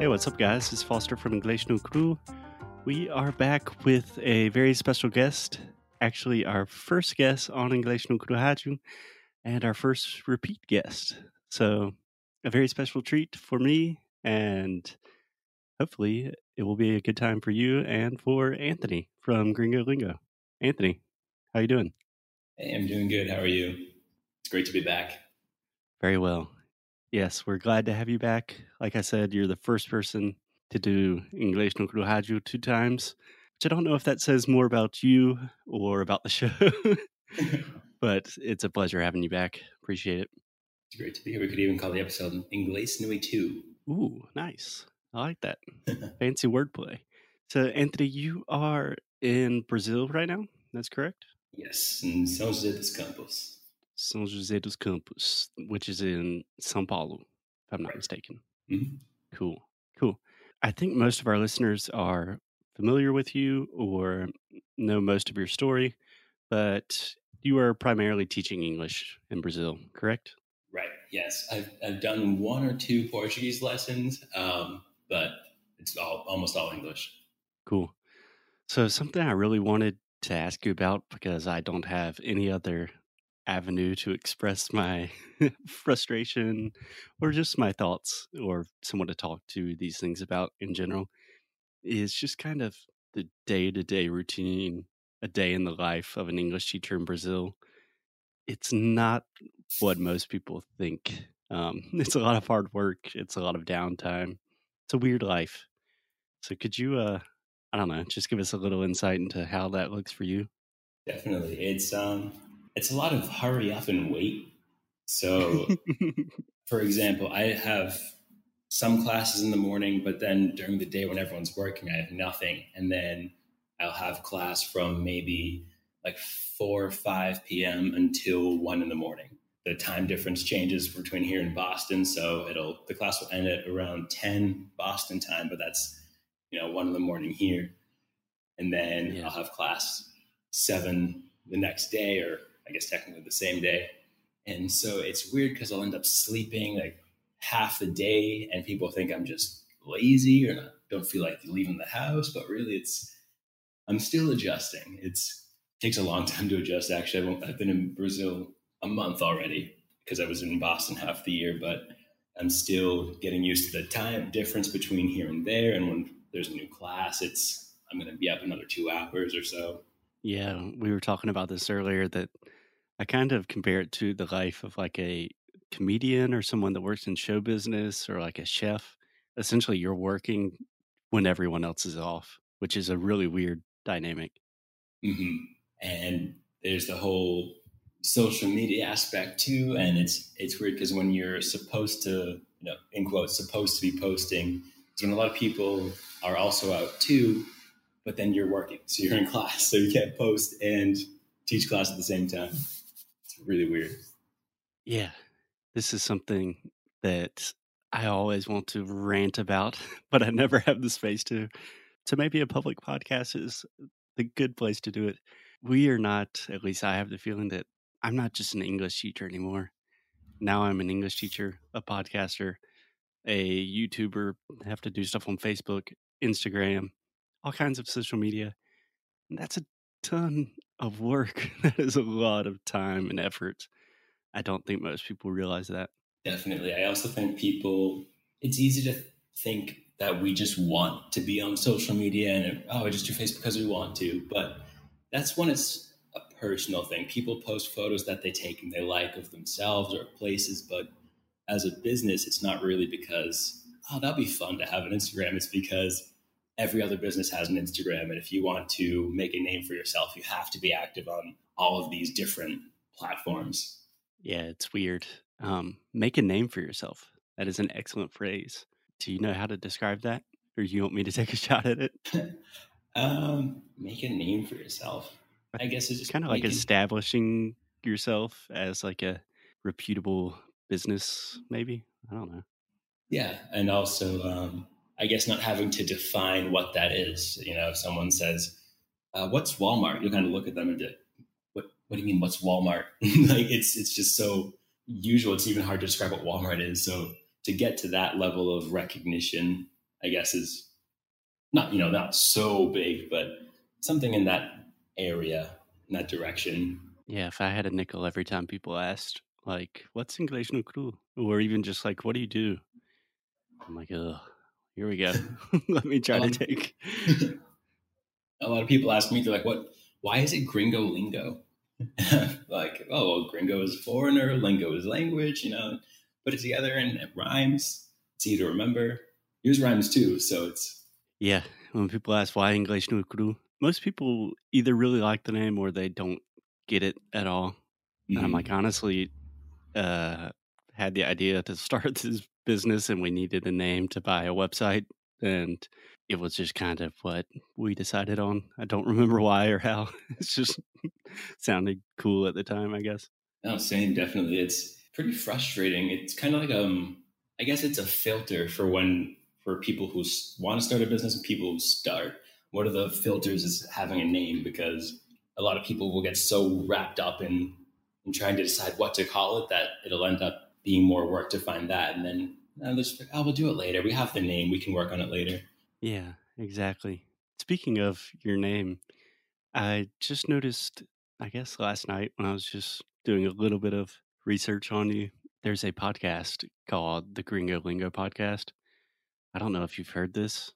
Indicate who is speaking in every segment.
Speaker 1: Hey, what's up, guys? It's Foster from English no Cru. We are back with a very special guest. Actually, our first guest on English no Cru Rádio and our first repeat guest. So, a very special treat for me, and hopefully, it will be a good time for you and for Anthony from Gringo Lingo. Anthony, how you doing?
Speaker 2: Hey, I'm doing good. How are you? It's great to be back.
Speaker 1: Very well. Yes, we're glad to have you back. Like I said, you're the first person to do English no Rádio two times, which I don't know if that says more about you or about the show, but it's a pleasure having you back. Appreciate it.
Speaker 2: It's great to be here. We could even call the episode Inglês Nui 2.
Speaker 1: Ooh, nice. I like that. Fancy wordplay. So, Anthony, you are in Brazil right now. That's correct?
Speaker 2: Yes, in São José dos Campos.
Speaker 1: São José dos Campos, which is in São Paulo, if I'm not mistaken.
Speaker 2: Mhm.
Speaker 1: Cool. Cool. I think most of our listeners are familiar with you or know most of your story, but you are primarily teaching English in Brazil, correct?
Speaker 2: Right, yes. I've, I've done one or two Portuguese lessons, um, but it's all almost all English.
Speaker 1: Cool. So, something I really wanted to ask you about because I don't have any other avenue to express my frustration or just my thoughts or someone to talk to these things about in general is just kind of the day to day routine, a day in the life of an English teacher in Brazil. It's not what most people think. Um, it's a lot of hard work, it's a lot of downtime, it's a weird life. So, could you, uh, I don't know, just give us a little insight into how that looks for you?
Speaker 2: Definitely. It's um it's a lot of hurry up and wait. So for example, I have some classes in the morning, but then during the day when everyone's working, I have nothing. And then I'll have class from maybe like 4 or 5 p.m. until 1 in the morning. The time difference changes between here and Boston. So it'll, the class will end at around 10 Boston time, but that's, you know, 1 in the morning here. And then
Speaker 1: Yeah.
Speaker 2: I'll have class 7 the next day, or I guess technically the same day. And so it's weird because I'll end up sleeping like half the day, and people think I'm just lazy or not, don't feel like leaving the house. But really, it's I'm still adjusting. It's takes a long time to adjust. Actually, I've been in Brazil a month already because I was in Boston half the year, but I'm still getting used to the time difference between here and there. And when there's a new class, it's I'm going to be up another two hours or so.
Speaker 1: Yeah, we were talking about this earlier that I kind of compare it to the life of like a comedian or someone that works in show business or like a chef. Essentially, you're working when everyone else is off, which is a really weird dynamic.
Speaker 2: hmm And there's the whole social media aspect too, and it's it's weird because when you're supposed to, you know, in quotes, supposed to be posting, is when a lot of people are also out too, but then you're working, so you're in class, so you can't post and teach class at the same time. Really weird.
Speaker 1: Yeah, this is something that I always want to rant about, but I never have the space to. So maybe a public podcast is the good place to do it. We are not, at least I have the feeling that I'm not just an English teacher anymore. Now I'm an English teacher, a podcaster, a YouTuber, have to do stuff on Facebook, Instagram, all kinds of social media. And that's a ton of work. That is a lot of time and effort. I don't think most people realize that.
Speaker 2: Definitely. I also think people, it's easy to think that we just want to be on social media and, oh, I just do Facebook because we want to. But that's when it's a personal thing. People post photos that they take and they like of themselves or places. But as a business, it's not really because, oh, that'd be fun to have an Instagram. It's because every other business has an Instagram. And if you want to make a name for yourself, you have to be active on all of these different platforms.
Speaker 1: Yeah, it's weird. Um, make a name for yourself. That is an excellent phrase. Do you know how to describe that? Or do you want me to take a shot at it?
Speaker 2: um, make a name for yourself. I guess it's just
Speaker 1: kind of like establishing yourself as like a reputable business, maybe. I don't know.
Speaker 2: Yeah, and also, um, I guess not having to define what that is. You know, if someone says, uh, "What's Walmart?" You'll kind of look at them and be, "What? What do you mean? What's Walmart?" like it's it's just so usual. It's even hard to describe what Walmart is. So to get to that level of recognition, I guess is not you know not so big, but something in that area, in that direction.
Speaker 1: Yeah, if I had a nickel every time people asked, like, what's English no Cru? Or even just like, what do you do? I'm like, ugh, here we go. Let me try
Speaker 2: Um,
Speaker 1: to take.
Speaker 2: a lot of people ask me, they're like, "What? Why is it Gringo lingo?" like, oh, well, Gringo is foreigner, lingo is language. You know, put it together and it rhymes. It's easy to remember. Yours rhymes too, so it's
Speaker 1: Yeah, when people ask why English no Cru, most people either really like the name or they don't get it at all. And I'm
Speaker 2: mm,
Speaker 1: like, honestly, uh, had the idea to start this business and we needed a name to buy a website. And it was just kind of what we decided on. I don't remember why or how. It's just sounded cool at the time, I guess.
Speaker 2: no, same, definitely. It's pretty frustrating. It's kind of like um, I guess it's a filter for when for people who want to start a business and people who start. One of the filters is having a name because a lot of people will get so wrapped up in, in trying to decide what to call it that it'll end up being more work to find that. And then let's, oh, we'll do it later. We have the name. We can work on it later.
Speaker 1: Yeah, exactly. Speaking of your name, I just noticed, I guess last night when I was just doing a little bit of research on you, there's a podcast called the Gringo Lingo Podcast. I don't know if you've heard this.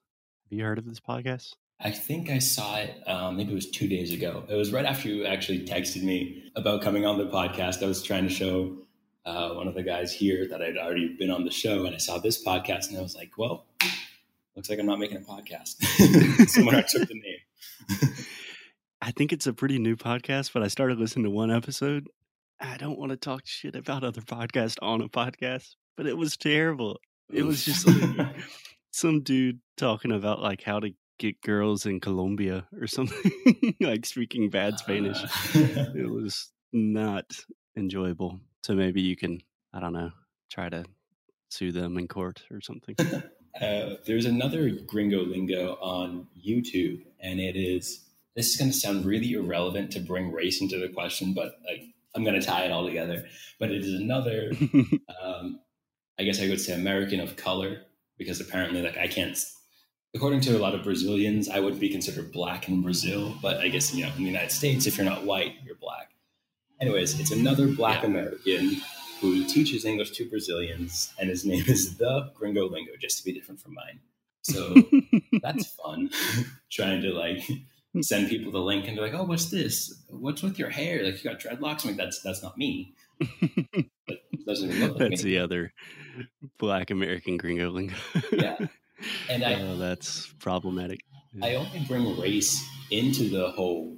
Speaker 1: Have you heard of this podcast?
Speaker 2: I think I saw it. Um, maybe it was two days ago. It was right after you actually texted me about coming on the podcast. I was trying to show uh, one of the guys here that I'd already been on the show, and I saw this podcast, and I was like, "Well, looks like I'm not making a podcast." Someone already took the name.
Speaker 1: I think it's a pretty new podcast, but I started listening to one episode. I don't want to talk shit about other podcasts on a podcast, but it was terrible. It was just like some dude talking about like how to get girls in Colombia or something, like speaking bad Spanish.
Speaker 2: Uh,
Speaker 1: It was not enjoyable. So maybe you can, I don't know, try to sue them in court or something.
Speaker 2: Uh, there's another Gringo Lingo on YouTube, and it is. This is going to sound really irrelevant to bring race into the question, but like I'm going to tie it all together. But it is another, um, I guess I would say, American of color, because apparently, like I can't. According to a lot of Brazilians, I would be considered black in Brazil, but I guess you know in the United States, if you're not white, you're black. Anyways, it's another black
Speaker 1: Yeah.
Speaker 2: American who teaches English to Brazilians, and his name is the Gringo Lingo, just to be different from mine. So that's fun. Trying to like send people the link and be like, "Oh, what's this? What's with your hair? Like you got dreadlocks?" I'm like, "That's that's not me. That doesn't even look like
Speaker 1: That's
Speaker 2: me."
Speaker 1: the other black American gringo lingo.
Speaker 2: Yeah. And I-
Speaker 1: oh, that's problematic.
Speaker 2: I only bring race into the whole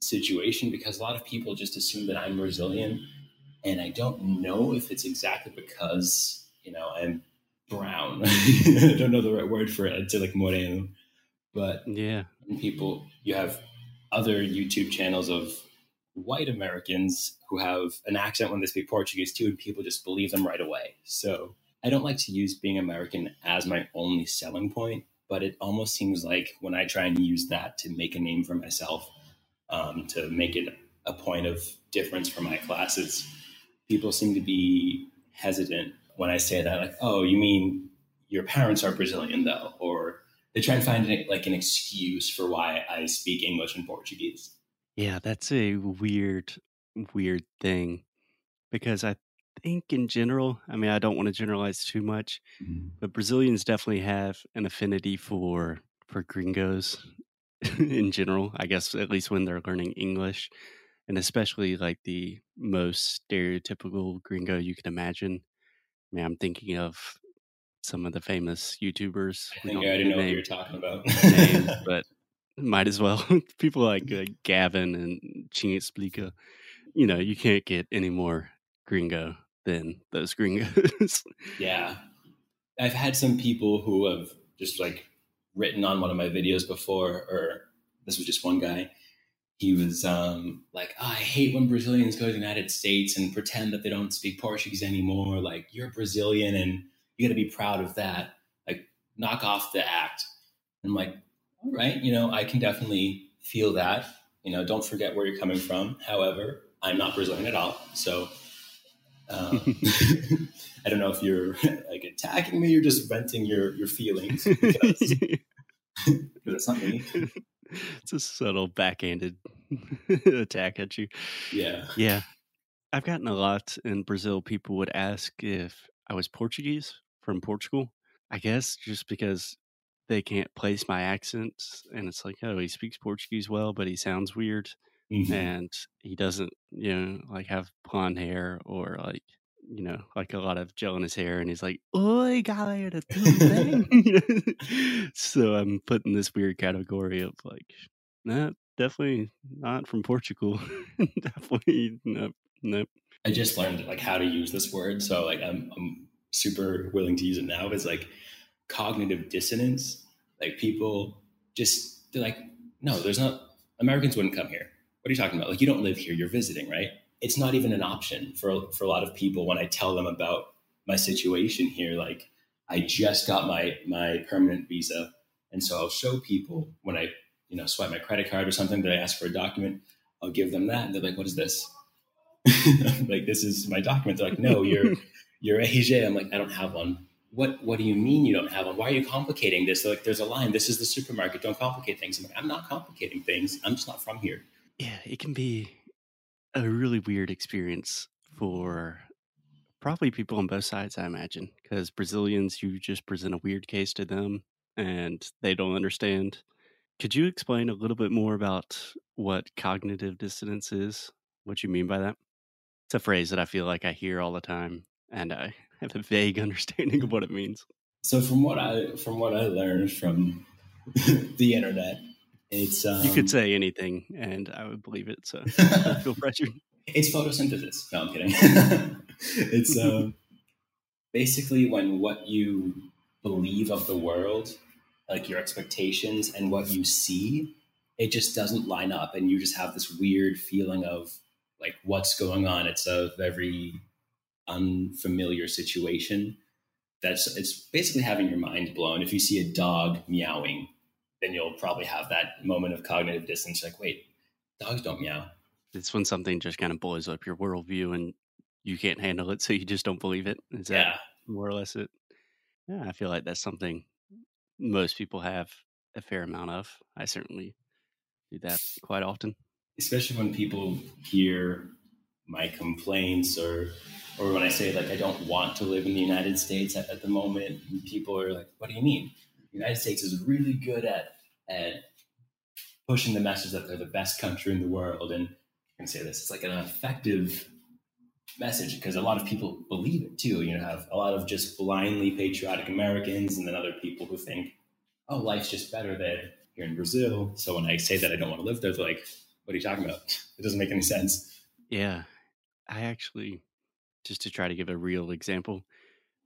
Speaker 2: situation because a lot of people just assume that I'm Brazilian, and I don't know if it's exactly because you know I'm brown. I don't know the right word for it. I'd say like moreno, but
Speaker 1: Yeah.
Speaker 2: people you have other youtube channels of white americans who have an accent when they speak portuguese too and people just believe them right away so i don't like to use being american as my only selling point but it almost seems like when i try and use that to make a name for myself um, to make it a point of difference for my classes people seem to be hesitant when i say that like oh you mean your parents are brazilian though or they try and find an, like an excuse for why I speak English and Portuguese.
Speaker 1: Yeah, that's a weird, weird thing because I think in general, I mean, I don't want to generalize too much, but Brazilians definitely have an affinity for for gringos in general. I guess at least when they're learning English, and especially like the most stereotypical gringo you can imagine. I mean, I'm thinking of some of the famous YouTubers.
Speaker 2: I think I already
Speaker 1: need to
Speaker 2: know what you're talking about.
Speaker 1: names, but might as well. People like uh, Gavin and Ching Explica. You know, you can't get any more gringo than those gringos.
Speaker 2: yeah, I've had some people who have just like written on one of my videos before, or this was just one guy. He was um, like, oh, I hate when Brazilians go to the United States and pretend that they don't speak Portuguese anymore. Like, you're Brazilian and you got to be proud of that. Like, knock off the act. And I'm like, all right, you know, I can definitely feel that. You know, don't forget where you're coming from. However, I'm not Brazilian at all. So um, I don't know if you're like attacking me or just venting your your feelings because, that's not me.
Speaker 1: It's a subtle backhanded attack at you.
Speaker 2: Yeah,
Speaker 1: yeah. I've gotten a lot in Brazil. People would ask if I was Portuguese from Portugal. I guess just because they can't place my accents, and it's like, oh, he speaks Portuguese well, but he sounds weird. Mm-hmm. and he doesn't, you know, like have blonde hair or like, you know, like a lot of gel in his hair, and he's like, "Oi, galera, so I'm putting this weird category of like, nah, definitely not from Portugal. definitely no, no.
Speaker 2: I just learned like how to use this word, so like I'm I'm super willing to use it now. It's like cognitive dissonance. Like people just they're like, no, there's not. Americans wouldn't come here what are you talking about? Like, you don't live here, you're visiting, right? It's not even an option for, for a lot of people when I tell them about my situation here. Like, I just got my, my permanent visa. And so I'll show people when I, you know, swipe my credit card or something that I ask for a document, I'll give them that. And they're like, what is this? like, this is my document. They're like, no, you're, you're RG. I'm like, I don't have one what what do you mean you don't have one? Why are you complicating this? They're like, there's a line. This is the supermarket. Don't complicate things. I'm like, I'm not complicating things. I'm just not from here.
Speaker 1: Yeah, it can be a really weird experience for probably people on both sides, I imagine, because Brazilians, you just present a weird case to them and they don't understand. Could you explain a little bit more about what cognitive dissonance is? What you mean by that? It's a phrase that I feel like I hear all the time and I have a vague understanding of what it means.
Speaker 2: So from what I from what I learned from the internet it's um,
Speaker 1: you could um, say anything, and I would believe it. So feel pressured.
Speaker 2: It's photosynthesis. No, I'm kidding. it's um, basically when what you believe of the world, like your expectations and what you see, it just doesn't line up, and you just have this weird feeling of like what's going on. It's a very unfamiliar situation. That's it's basically having your mind blown. If you see a dog meowing, then you'll probably have that moment of cognitive dissonance like, wait, dogs don't meow.
Speaker 1: It's when something just kind of blows up your worldview and you can't handle it, so you just don't believe it. Is yeah. that more or less it? Yeah, I feel like that's something most people have a fair amount of. I certainly do that quite often.
Speaker 2: Especially when people hear my complaints or or when I say like I don't want to live in the United States at, at the moment, people are like, "What do you mean?" United States is really good at at pushing the message that they're the best country in the world. And I can say this, it's like an effective message because a lot of people believe it too. You know, have a lot of just blindly patriotic Americans and then other people who think, oh, life's just better there here in Brazil. So when I say that I don't want to live there, they're like, what are you talking about? It doesn't make any sense.
Speaker 1: Yeah. I actually, just to try to give a real example,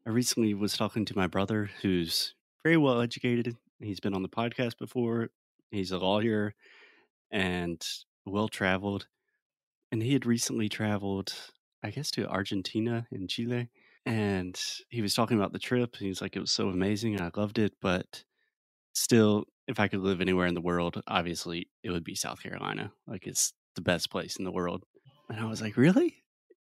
Speaker 1: I recently was talking to my brother who's very well educated He's been on the podcast before. He's a lawyer and well traveled. And he had recently traveled, I guess, to Argentina and Chile. And he was talking about the trip. He's like, it was so amazing. And I loved it. But still, if I could live anywhere in the world, obviously it would be South Carolina. Like, it's the best place in the world. And I was like, really?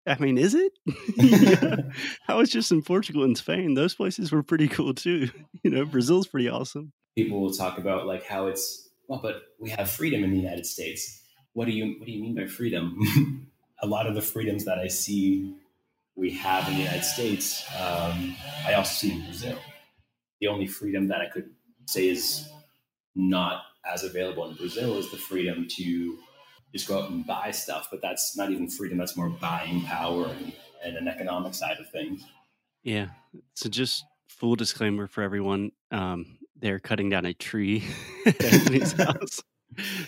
Speaker 1: I mean, is it? I was just in Portugal and Spain. Those places were pretty cool too. You know, Brazil's pretty awesome
Speaker 2: people will talk about like how it's well, but we have freedom in the United States. What do you what do you mean by freedom? a lot of the freedoms that I see we have in the United States, um, I also see in Brazil. The only freedom that I could say is not as available in Brazil is the freedom to just go out and buy stuff. But that's not even freedom; that's more buying power and, and an economic side of things.
Speaker 1: Yeah. So just full disclaimer for everyone: um, they're cutting down a tree at Anthony's house.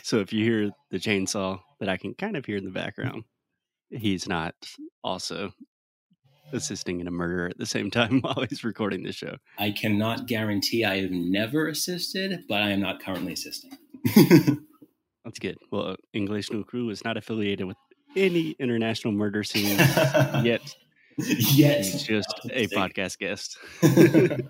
Speaker 1: So if you hear the chainsaw that I can kind of hear in the background, he's not also assisting in a murder at the same time while he's recording the show.
Speaker 2: I cannot guarantee I have never assisted, but I am not currently assisting.
Speaker 1: That's good. Well, English no Cru is not affiliated with any international murder scene yet.
Speaker 2: Yet.
Speaker 1: He's just a podcast guest.